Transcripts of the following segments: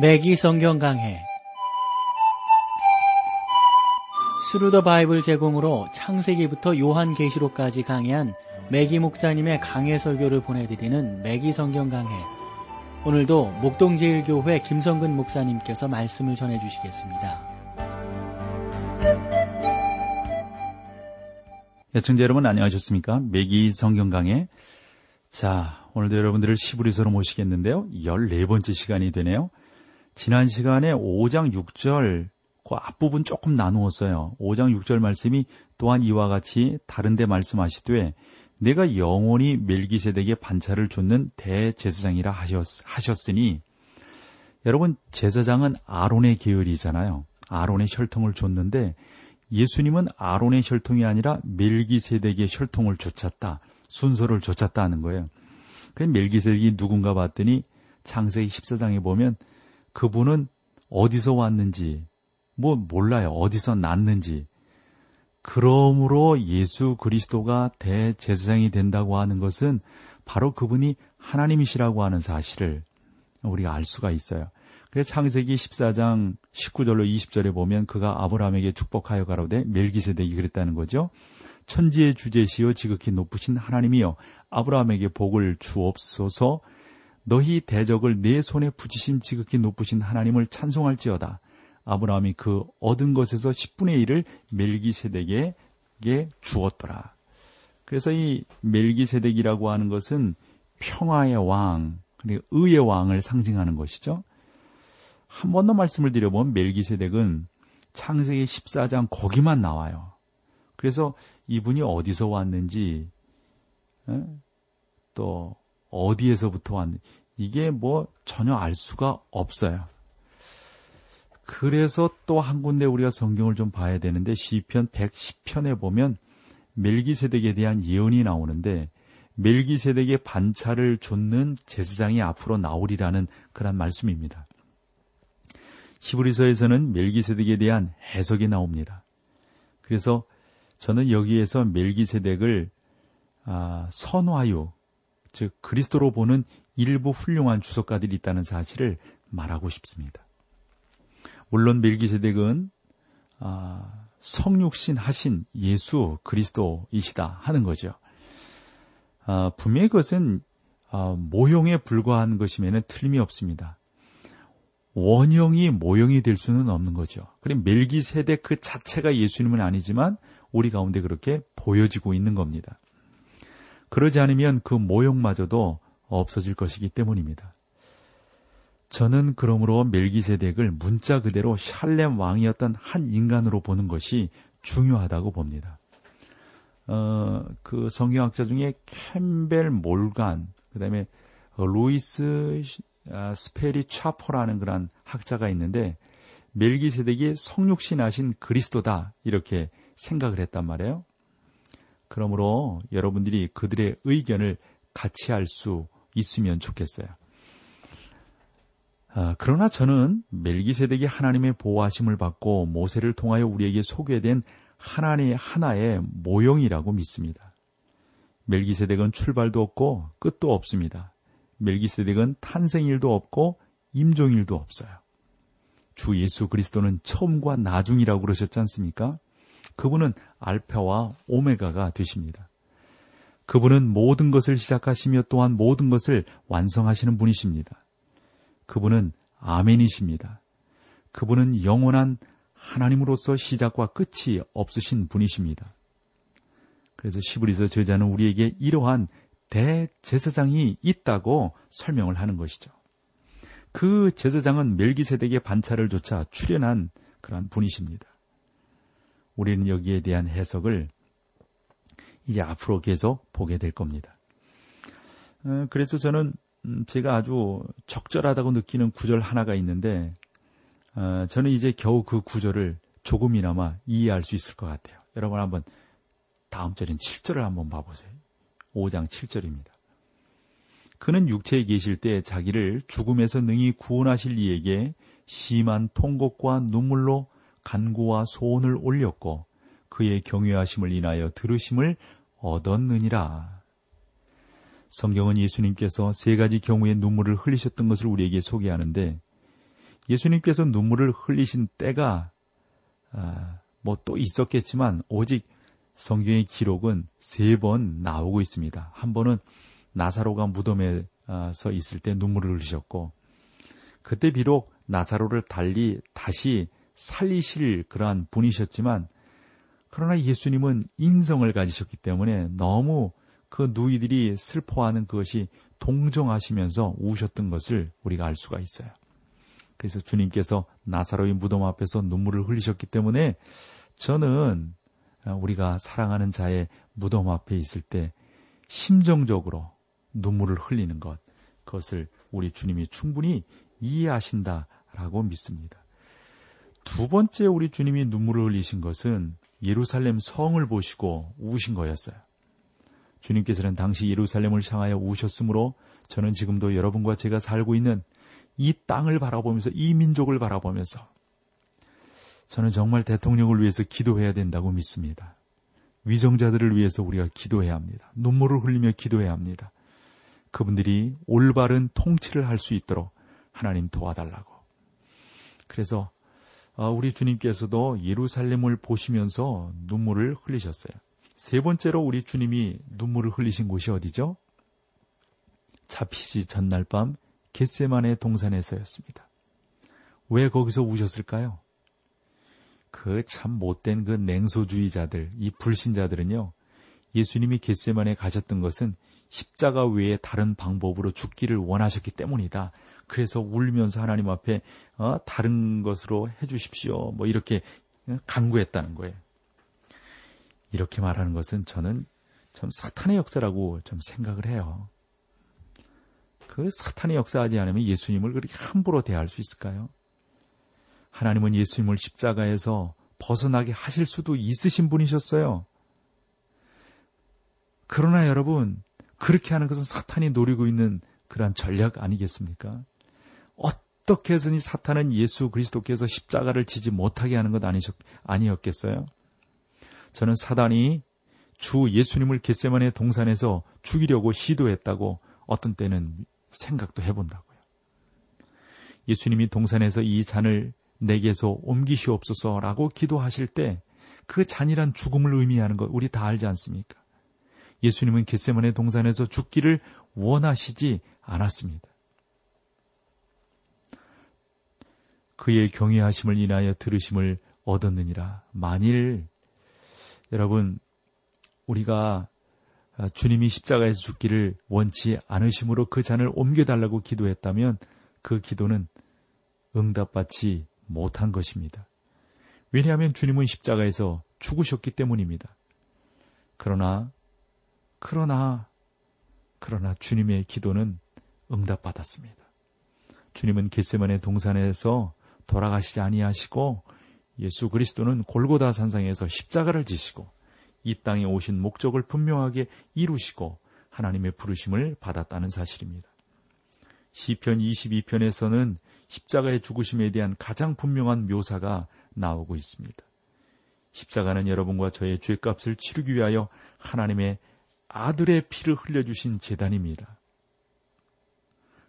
매기 성경 강해 Thru the Bible 제공으로 창세기부터 요한계시록까지 강해한 매기 목사님의 강해 설교를 보내드리는 매기 성경 강해 오늘도 목동제일교회 김성근 목사님께서 말씀을 전해주시겠습니다. 애청자 여러분 안녕하셨습니까? 매기 성경 강해 자 오늘도 여러분들을 시부리서로 모시겠는데요. 14번째 시간이 되네요. 지난 시간에 5장 6절 그 앞부분 조금 나누었어요. 5장 6절 말씀이 또한 이와 같이 다른데 말씀하시되 내가 영원히 멜기세덱의 반차를 줬는 대제사장이라 하셨, 으니 여러분 제사장은 아론의 계열이잖아요. 아론의 혈통을 줬는데 예수님은 아론의 혈통이 아니라 멜기세덱의 혈통을 쫓았다. 순서를 쫓았다 하는 거예요. 그 멜기세덱이 누군가 봤더니 창세기 14장에 보면 그분은 어디서 왔는지 뭐 몰라요. 어디서 났는지. 그러므로 예수 그리스도가 대제사장이 된다고 하는 것은 바로 그분이 하나님이시라고 하는 사실을 우리가 알 수가 있어요. 그래서 창세기 14장 19절로 20절에 보면 그가 아브라함에게 축복하여 가로되 멜기세덱이 그랬다는 거죠. 천지의 주제시여 지극히 높으신 하나님이여 아브라함에게 복을 주옵소서 너희 대적을 내 손에 붙이신 지극히 높으신 하나님을 찬송할지어다. 아브라함이 그 얻은 것에서 10분의 1을 멜기세덱에게 주었더라. 그래서 이 멜기세덱이라고 하는 것은 평화의 왕, 그리고 의의 왕을 상징하는 것이죠. 한 번 더 말씀을 드려보면 멜기세덱은 창세기 14장 거기만 나와요. 그래서 이분이 어디서 왔는지, 또 어디에서부터 왔는지, 이게 뭐 전혀 알 수가 없어요. 그래서 또 한 군데 우리가 성경을 좀 봐야 되는데 시편 110편에 보면 멜기세덱에 대한 예언이 나오는데 멜기세덱의 반차를 줬는 제사장이 앞으로 나오리라는 그런 말씀입니다. 히브리서에서는 멜기세덱에 대한 해석이 나옵니다. 그래서 저는 여기에서 멜기세덱을 아, 선화유, 즉 그리스도로 보는 일부 훌륭한 주석가들이 있다는 사실을 말하고 싶습니다. 물론 멜기세덱은 아, 성육신 하신 예수 그리스도이시다 하는 거죠. 아, 분명히 그것은 아, 모형에 불과한 것이면 틀림이 없습니다. 원형이 모형이 될 수는 없는 거죠. 그럼 멜기세덱 그 자체가 예수님은 아니지만 우리 가운데 그렇게 보여지고 있는 겁니다. 그러지 않으면 그 모형마저도 없어질 것이기 때문입니다. 저는 그러므로 멜기세덱을 문자 그대로 샬렘 왕이었던 한 인간으로 보는 것이 중요하다고 봅니다. 어, 그 성경학자 중에 캠벨 몰간, 그 다음에 로이스 아, 스페리 차포라는 그런 학자가 있는데 멜기세덱이 성육신하신 그리스도다 이렇게 생각을 했단 말이에요. 그러므로 여러분들이 그들의 의견을 같이 할수 있으면 좋겠어요. 아, 그러나 저는 멜기세덱이 하나님의 보호하심을 받고 모세를 통하여 우리에게 소개된 하나님의 하나의 모형이라고 믿습니다. 멜기세덱은 출발도 없고 끝도 없습니다. 멜기세덱은 탄생일도 없고 임종일도 없어요. 주 예수 그리스도는 처음과 나중이라고 그러셨지 않습니까? 그분은 알파와 오메가가 되십니다. 그분은 모든 것을 시작하시며 또한 모든 것을 완성하시는 분이십니다. 그분은 아멘이십니다. 그분은 영원한 하나님으로서 시작과 끝이 없으신 분이십니다. 그래서 시브리서 저자는 우리에게 이러한 대제사장이 있다고 설명을 하는 것이죠. 그 제사장은 멜기세덱의 반차를 조차 출연한 그러한 분이십니다. 우리는 여기에 대한 해석을 이제 앞으로 계속 보게 될 겁니다. 어, 그래서 저는 음, 제가 아주 적절하다고 느끼는 구절 하나가 있는데 어, 저는 이제 겨우 그 구절을 조금이나마 이해할 수 있을 것 같아요. 여러분 한번 다음 절인 7절을 한번 봐보세요. 5장 7절입니다. 그는 육체에 계실 때 자기를 죽음에서 능히 구원하실 이에게 심한 통곡과 눈물로 간구와 소원을 올렸고 그의 경외하심을 인하여 들으심을 얻었느니라. 성경은 예수님께서 세 가지 경우의 눈물을 흘리셨던 것을 우리에게 소개하는데 예수님께서 눈물을 흘리신 때가 아, 뭐 또 있었겠지만 오직 성경의 기록은 세 번 나오고 있습니다. 한 번은 나사로가 무덤에서 있을 때 눈물을 흘리셨고 그때 비록 나사로를 달리 다시 살리실 그러한 분이셨지만 그러나 예수님은 인성을 가지셨기 때문에 너무 그 누이들이 슬퍼하는 그것이 동정하시면서 우셨던 것을 우리가 알 수가 있어요. 그래서 주님께서 나사로의 무덤 앞에서 눈물을 흘리셨기 때문에 저는 우리가 사랑하는 자의 무덤 앞에 있을 때 심정적으로 눈물을 흘리는 것, 그것을 우리 주님이 충분히 이해하신다라고 믿습니다. 두 번째 우리 주님이 눈물을 흘리신 것은 예루살렘 성을 보시고 우신 거였어요. 주님께서는 당시 예루살렘을 향하여 우셨으므로 저는 지금도 여러분과 제가 살고 있는 이 땅을 바라보면서 이 민족을 바라보면서 저는 정말 대통령을 위해서 기도해야 된다고 믿습니다. 위정자들을 위해서 우리가 기도해야 합니다. 눈물을 흘리며 기도해야 합니다. 그분들이 올바른 통치를 할 수 있도록 하나님 도와달라고. 그래서 어, 우리 주님께서도 예루살렘을 보시면서 눈물을 흘리셨어요. 세 번째로 우리 주님이 눈물을 흘리신 곳이 어디죠? 잡히지 전날 밤 겟세만의 동산에서였습니다. 왜 거기서 우셨을까요? 그 참 못된 그 냉소주의자들, 이 불신자들은요, 예수님이 겟세만에 가셨던 것은 십자가 외에 다른 방법으로 죽기를 원하셨기 때문이다. 그래서 울면서 하나님 앞에 어, 다른 것으로 해주십시오. 뭐 이렇게 강구했다는 거예요. 이렇게 말하는 것은 저는 좀 사탄의 역사라고 좀 생각을 해요. 그 사탄의 역사하지 않으면 예수님을 그렇게 함부로 대할 수 있을까요? 하나님은 예수님을 십자가에서 벗어나게 하실 수도 있으신 분이셨어요. 그러나 여러분, 그렇게 하는 것은 사탄이 노리고 있는 그러한 전략 아니겠습니까? 어떻게 해서니 사탄은 예수 그리스도께서 십자가를 지지 못하게 하는 것 아니셨, 아니었겠어요? 저는 사단이 주 예수님을 겟세만의 동산에서 죽이려고 시도했다고 어떤 때는 생각도 해본다고요. 예수님이 동산에서 이 잔을 내게서 옮기시옵소서라고 기도하실 때 그 잔이란 죽음을 의미하는 것 우리 다 알지 않습니까? 예수님은 겟세만의 동산에서 죽기를 원하시지 않았습니다. 그의 경외하심을 인하여 들으심을 얻었느니라. 만일 여러분 우리가 주님이 십자가에서 죽기를 원치 않으심으로 그 잔을 옮겨달라고 기도했다면 그 기도는 응답받지 못한 것입니다. 왜냐하면 주님은 십자가에서 죽으셨기 때문입니다. 그러나 그러나, 그러나 주님의 기도는 응답받았습니다. 주님은 겟세만의 동산에서 돌아가시지 아니하시고 예수 그리스도는 골고다 산상에서 십자가를 지시고 이 땅에 오신 목적을 분명하게 이루시고 하나님의 부르심을 받았다는 사실입니다. 시편 22편에서는 십자가의 죽으심에 대한 가장 분명한 묘사가 나오고 있습니다. 십자가는 여러분과 저의 죄값을 치르기 위하여 하나님의 아들의 피를 흘려주신 재단입니다.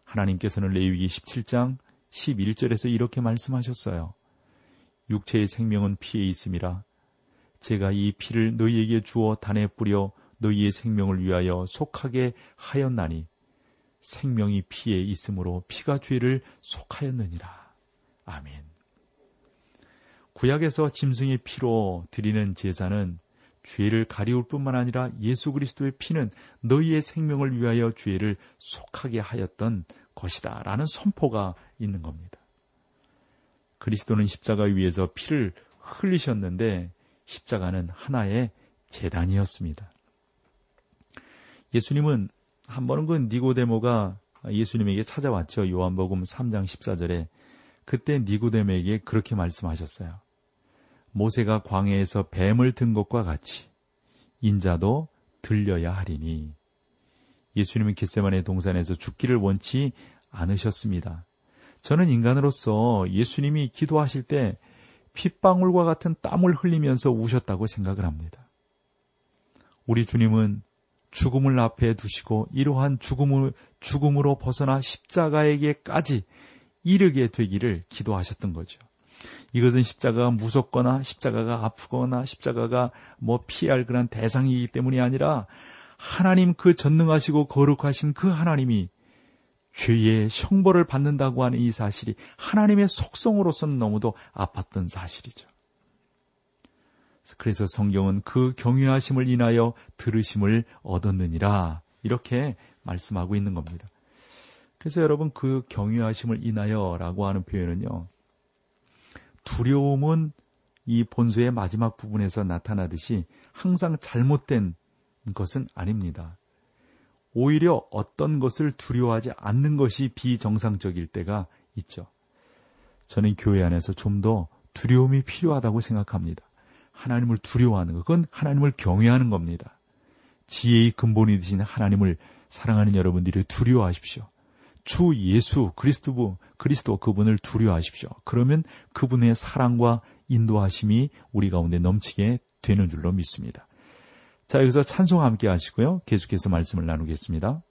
하나님께서는 레위기 17장 11절에서 이렇게 말씀하셨어요. 육체의 생명은 피에 있음이라. 제가 이 피를 너희에게 주어 단에 뿌려 너희의 생명을 위하여 속하게 하였나니 생명이 피에 있으므로 피가 죄를 속하였느니라. 아멘. 구약에서 짐승의 피로 드리는 제사는 죄를 가리울 뿐만 아니라 예수 그리스도의 피는 너희의 생명을 위하여 죄를 속하게 하였던 것이다. 라는 선포가 있는 겁니다. 그리스도는 십자가 위에서 피를 흘리셨는데 십자가는 하나의 재단이었습니다. 예수님은 한 번은 그 니고데모가 예수님에게 찾아왔죠. 요한복음 3장 14절에 그때 니고데모에게 그렇게 말씀하셨어요. 모세가 광해에서 뱀을 든 것과 같이 인자도 들려야 하리니 예수님은 겟세만의 동산에서 죽기를 원치 않으셨습니다. 저는 인간으로서 예수님이 기도하실 때 핏방울과 같은 땀을 흘리면서 우셨다고 생각을 합니다. 우리 주님은 죽음을 앞에 두시고 이러한 죽음을, 죽음으로 벗어나 십자가에게까지 이르게 되기를 기도하셨던 거죠. 이것은 십자가가 무섭거나 십자가가 아프거나 십자가가 뭐 피할 그런 대상이기 때문이 아니라 하나님 그 전능하시고 거룩하신 그 하나님이 죄의 형벌을 받는다고 하는 이 사실이 하나님의 속성으로서는 너무도 아팠던 사실이죠. 그래서 성경은 그 경외하심을 인하여 들으심을 얻었느니라 이렇게 말씀하고 있는 겁니다. 그래서 여러분 그 경외하심을 인하여라고 하는 표현은요. 두려움은 이 본소의 마지막 부분에서 나타나듯이 항상 잘못된 것은 아닙니다. 오히려 어떤 것을 두려워하지 않는 것이 비정상적일 때가 있죠. 저는 교회 안에서 좀 더 두려움이 필요하다고 생각합니다. 하나님을 두려워하는 것, 그건 하나님을 경외하는 겁니다. 지혜의 근본이 되신 하나님을 사랑하는 여러분들이 두려워하십시오. 주 예수 그리스도 그리스도 그분을 두려워하십시오. 그러면 그분의 사랑과 인도하심이 우리 가운데 넘치게 되는 줄로 믿습니다. 자, 여기서 찬송 함께 하시고요. 계속해서 말씀을 나누겠습니다.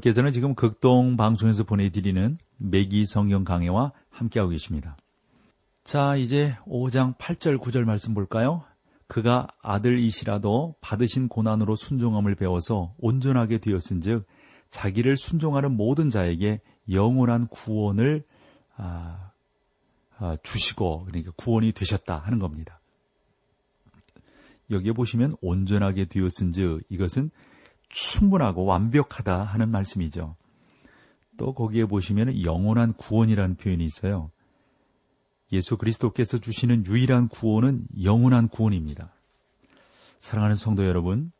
여러분께서는 지금 극동 방송에서 보내드리는 매기 성경 강해와 함께하고 계십니다. 자, 이제 5장 8절 9절 말씀 볼까요? 그가 아들이시라도 받으신 고난으로 순종함을 배워서 온전하게 되었은즉 자기를 순종하는 모든 자에게 영원한 구원을 아, 아, 주시고 그러니까 구원이 되셨다 하는 겁니다. 여기에 보시면 온전하게 되었은즉 이것은 충분하고 완벽하다 하는 말씀이죠. 또 거기에 보시면 영원한 구원이라는 표현이 있어요. 예수 그리스도께서 주시는 유일한 구원은 영원한 구원입니다. 사랑하는 성도 여러분,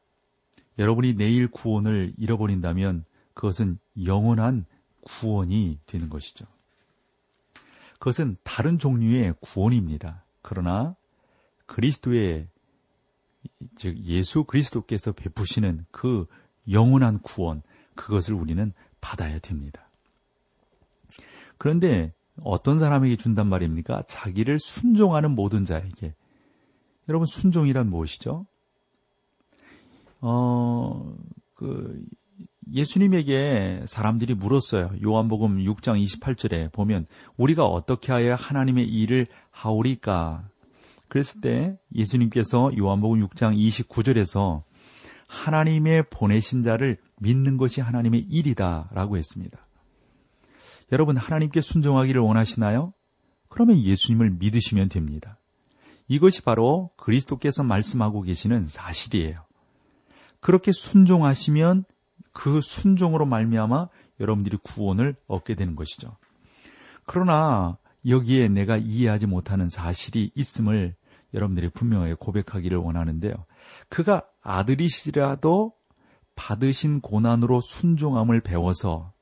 여러분이 내일 구원을 잃어버린다면 그것은 영원한 구원이 되는 것이죠. 그것은 다른 종류의 구원입니다. 그러나 그리스도의 즉 예수 그리스도께서 베푸시는 그 영원한 구원 그것을 우리는 받아야 됩니다. 그런데 어떤 사람에게 준단 말입니까? 자기를 순종하는 모든 자에게. 여러분 순종이란 무엇이죠? 어, 그 예수님에게 사람들이 물었어요. 요한복음 6장 28절에 보면 우리가 어떻게 하여 하나님의 일을 하오리까? 그랬을 때 예수님께서 요한복음 6장 29절에서 하나님의 보내신 자를 믿는 것이 하나님의 일이다라고 했습니다. 여러분 하나님께 순종하기를 원하시나요? 그러면 예수님을 믿으시면 됩니다. 이것이 바로 그리스도께서 말씀하고 계시는 사실이에요. 그렇게 순종하시면 그 순종으로 말미암아 여러분들이 구원을 얻게 되는 것이죠. 그러나 여기에 내가 이해하지 못하는 사실이 있음을 여러분들이 분명하게 고백하기를 원하는데요. 그가 아들이시라도 받으신 고난으로 순종함을 배워서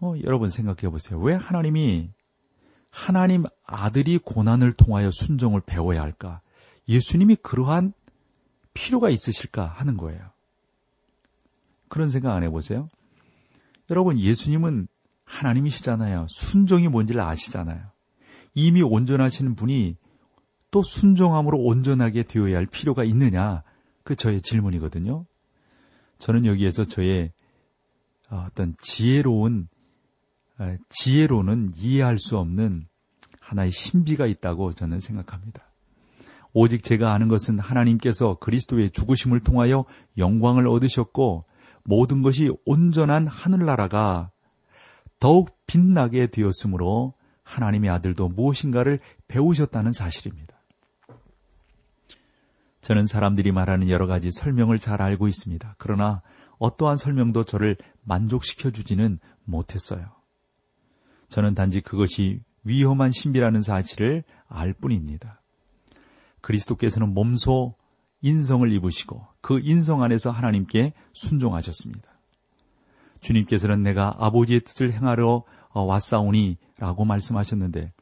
어, 여러분 생각해 보세요. 왜 하나님이 하나님 아들이 고난을 통하여 순종을 배워야 할까? 예수님이 그러한 필요가 있으실까 하는 거예요. 그런 생각 안 해보세요? 여러분, 예수님은 하나님이시잖아요. 순종이 뭔지를 아시잖아요. 이미 온전하신 분이 또 순종함으로 온전하게 되어야 할 필요가 있느냐? 그 저의 질문이거든요. 저는 여기에서 저의 어떤 지혜로운 아, 지혜로는 이해할 수 없는 하나의 신비가 있다고 저는 생각합니다. 오직 제가 아는 것은 하나님께서 그리스도의 죽으심을 통하여 영광을 얻으셨고 모든 것이 온전한 하늘나라가 더욱 빛나게 되었으므로 하나님의 아들도 무엇인가를 배우셨다는 사실입니다. 저는 사람들이 말하는 여러 가지 설명을 잘 알고 있습니다. 그러나 어떠한 설명도 저를 만족시켜 주지는 못했어요. 저는 단지 그것이 위험한 신비라는 사실을 알 뿐입니다. 그리스도께서는 몸소 인성을 입으시고 그 인성 안에서 하나님께 순종하셨습니다. 주님께서는 내가 아버지의 뜻을 행하러 왔사오니 라고 말씀하셨는데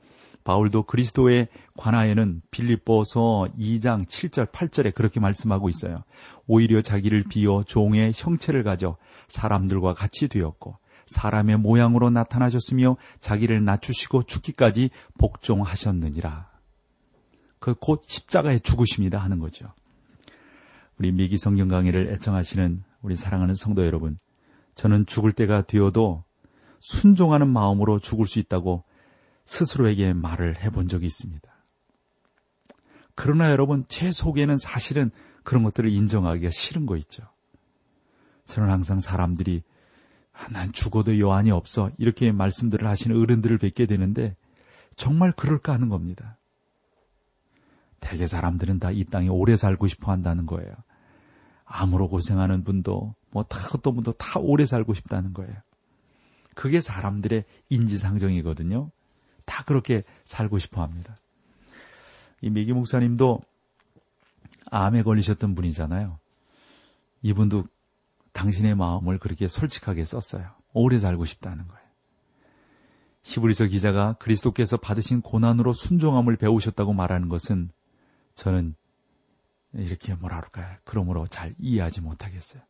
바울도 그리스도의 관하에는 빌립보서 2장 7절 8절에 그렇게 말씀하고 있어요. 오히려 자기를 비어 종의 형체를 가져 사람들과 같이 되었고 사람의 모양으로 나타나셨으며 자기를 낮추시고 죽기까지 복종하셨느니라. 그 곧 십자가의 죽으십니다 하는 거죠. 우리 미기 성경 강의를 애청하시는 우리 사랑하는 성도 여러분, 저는 죽을 때가 되어도 순종하는 마음으로 죽을 수 있다고 스스로에게 말을 해본 적이 있습니다. 그러나 여러분, 제 속에는 사실은 그런 것들을 인정하기가 싫은 거 있죠. 저는 항상 사람들이 아, 난 죽어도 여한이 없어. 이렇게 말씀들을 하시는 어른들을 뵙게 되는데 정말 그럴까 하는 겁니다. 대개 사람들은 다 이 땅에 오래 살고 싶어 한다는 거예요. 암으로 고생하는 분도 뭐다 어떤 분도 다 오래 살고 싶다는 거예요. 그게 사람들의 인지상정이거든요. 다 그렇게 살고 싶어 합니다. 이 미기 목사님도 암에 걸리셨던 분이잖아요. 이분도 당신의 마음을 그렇게 솔직하게 썼어요. 오래 살고 싶다는 거예요. 히브리서 기자가 그리스도께서 받으신 고난으로 순종함을 배우셨다고 말하는 것은 저는 이렇게 뭐라 그럴까요? 그러므로 잘 이해하지 못하겠어요.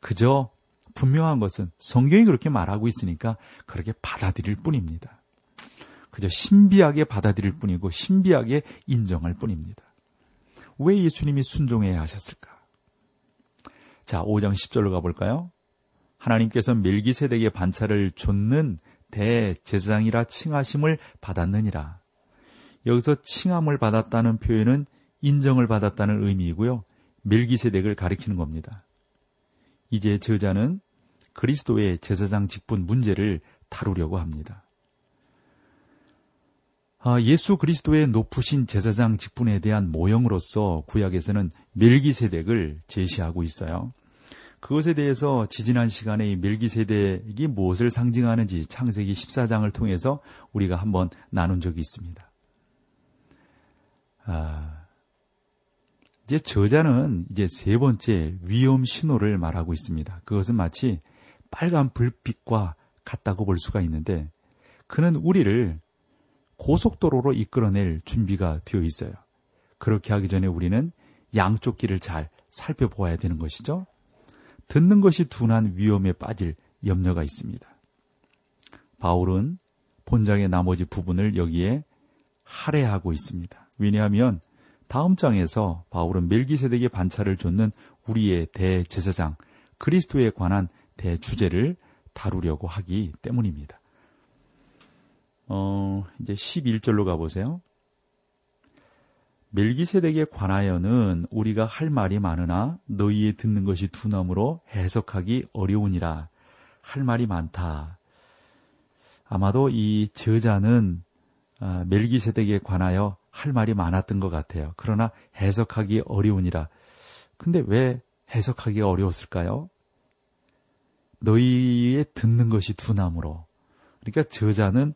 그저 분명한 것은 성경이 그렇게 말하고 있으니까 그렇게 받아들일 뿐입니다. 그저 신비하게 받아들일 뿐이고 신비하게 인정할 뿐입니다. 왜 예수님이 순종해야 하셨을까? 자, 5장 10절로 가볼까요? 하나님께서 멜기세덱의 반차를 좇는 대제사장이라 칭하심을 받았느니라. 여기서 칭함을 받았다는 표현은 인정을 받았다는 의미이고요. 멜기세덱을 가리키는 겁니다. 이제 저자는 그리스도의 제사장 직분 문제를 다루려고 합니다. 아, 예수 그리스도의 높으신 제사장 직분에 대한 모형으로서 구약에서는 멜기세덱을 제시하고 있어요. 그것에 대해서 지지난 시간에 이 멜기세덱이 무엇을 상징하는지 창세기 14장을 통해서 우리가 한번 나눈 적이 있습니다. 아, 이제 저자는 이제 세 번째 위험 신호를 말하고 있습니다. 그것은 마치 빨간 불빛과 같다고 볼 수가 있는데 그는 우리를 고속도로로 이끌어낼 준비가 되어 있어요. 그렇게 하기 전에 우리는 양쪽 길을 잘 살펴보아야 되는 것이죠. 듣는 것이 둔한 위험에 빠질 염려가 있습니다. 바울은 본장의 나머지 부분을 여기에 할애하고 있습니다. 왜냐하면 다음 장에서 바울은 멜기세덱의 반차를 줬는 우리의 대제사장 그리스도에 관한 대주제를 다루려고 하기 때문입니다. 어, 이제 11절로 가보세요. 멜기세덱에 관하여는 우리가 할 말이 많으나 너희의 듣는 것이 두나무로 해석하기 어려우니라. 할 말이 많다. 아마도 이 저자는 아, 멜기세덱에 관하여 할 말이 많았던 것 같아요. 그러나 해석하기 어려우니라. 근데 왜 해석하기 어려웠을까요? 너희의 듣는 것이 두나무로. 그러니까 저자는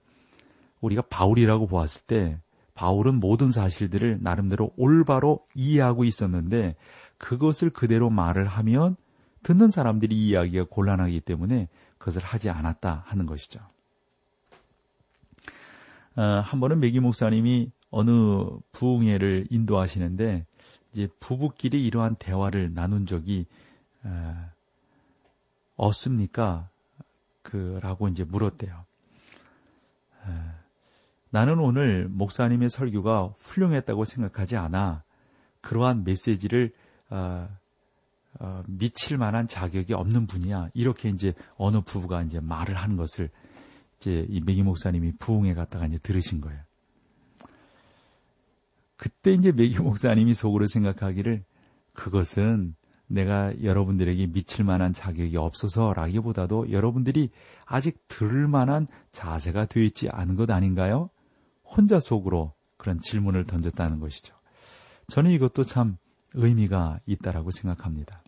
우리가 바울이라고 보았을 때 바울은 모든 사실들을 나름대로 올바로 이해하고 있었는데 그것을 그대로 말을 하면 듣는 사람들이 이해하기가 곤란하기 때문에 그것을 하지 않았다 하는 것이죠. 어, 한 번은 메기 목사님이 어느 부흥회를 인도하시는데 이제 부부끼리 이러한 대화를 나눈 적이 어, 없습니까? 그라고 이제 물었대요. 어, 나는 오늘 목사님의 설교가 훌륭했다고 생각하지 않아 그러한 메시지를 어, 어, 미칠 만한 자격이 없는 분이야. 이렇게 이제 어느 부부가 이제 말을 하는 것을 이제 이 메기 목사님이 부흥에 갔다가 이제 들으신 거예요. 그때 이제 메기 목사님이 속으로 생각하기를 그것은 내가 여러분들에게 미칠 만한 자격이 없어서라기보다도 여러분들이 아직 들을 만한 자세가 되어 있지 않은 것 아닌가요? 혼자 속으로 그런 질문을 던졌다는 것이죠. 저는 이것도 참 의미가 있다라고 생각합니다.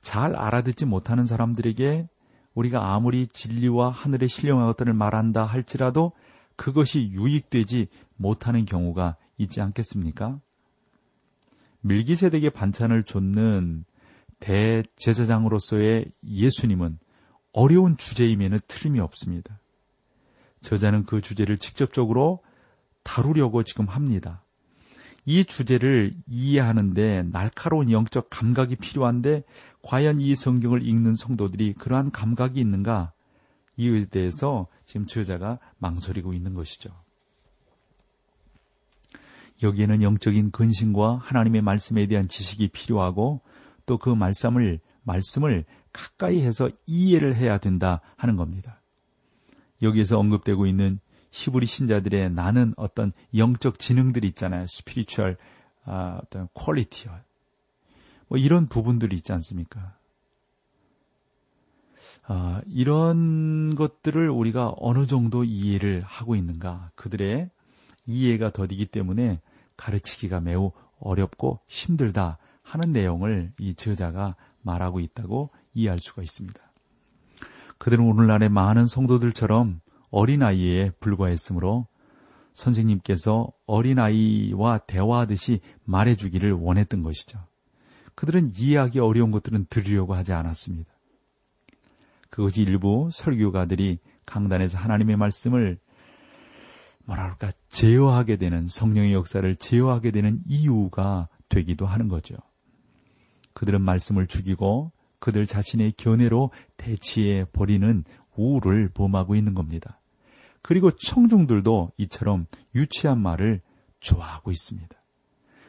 잘 알아듣지 못하는 사람들에게 우리가 아무리 진리와 하늘의 신령한 것들을 말한다 할지라도 그것이 유익되지 못하는 경우가 있지 않겠습니까? 밀기세덱의 반찬을 줬는 대제사장으로서의 예수님은 어려운 주제임에는 틀림이 없습니다. 저자는 그 주제를 직접적으로 다루려고 지금 합니다. 이 주제를 이해하는데 날카로운 영적 감각이 필요한데 과연 이 성경을 읽는 성도들이 그러한 감각이 있는가? 이에 대해서 지금 저자가 망설이고 있는 것이죠. 여기에는 영적인 근신과 하나님의 말씀에 대한 지식이 필요하고 또 그 말씀을 말씀을 가까이 해서 이해를 해야 된다 하는 겁니다. 여기에서 언급되고 있는 히브리 신자들의 나는 어떤 영적 지능들이 있잖아요. 스피리추얼 아, 어떤 퀄리티와 뭐 이런 부분들이 있지 않습니까? 아, 이런 것들을 우리가 어느 정도 이해를 하고 있는가? 그들의 이해가 더디기 때문에 가르치기가 매우 어렵고 힘들다 하는 내용을 이 저자가 말하고 있다고 이해할 수가 있습니다. 그들은 오늘날의 많은 성도들처럼 어린아이에 불과했으므로 선생님께서 어린아이와 대화하듯이 말해주기를 원했던 것이죠. 그들은 이해하기 어려운 것들은 들으려고 하지 않았습니다. 그것이 일부 설교가들이 강단에서 하나님의 말씀을 뭐랄까 제어하게 되는 성령의 역사를 제어하게 되는 이유가 되기도 하는 거죠. 그들은 말씀을 죽이고 그들 자신의 견해로 대치해 버리는 우를 범하고 있는 겁니다. 그리고 청중들도 이처럼 유치한 말을 좋아하고 있습니다.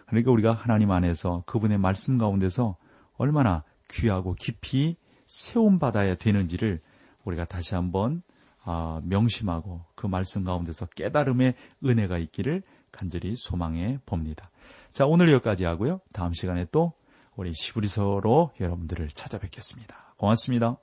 그러니까 우리가 하나님 안에서 그분의 말씀 가운데서 얼마나 귀하고 깊이 세움받아야 되는지를 우리가 다시 한번 아, 명심하고 그 말씀 가운데서 깨달음의 은혜가 있기를 간절히 소망해 봅니다. 자, 오늘 여기까지 하고요. 다음 시간에 또 우리 시부리서로 여러분들을 찾아뵙겠습니다. 고맙습니다.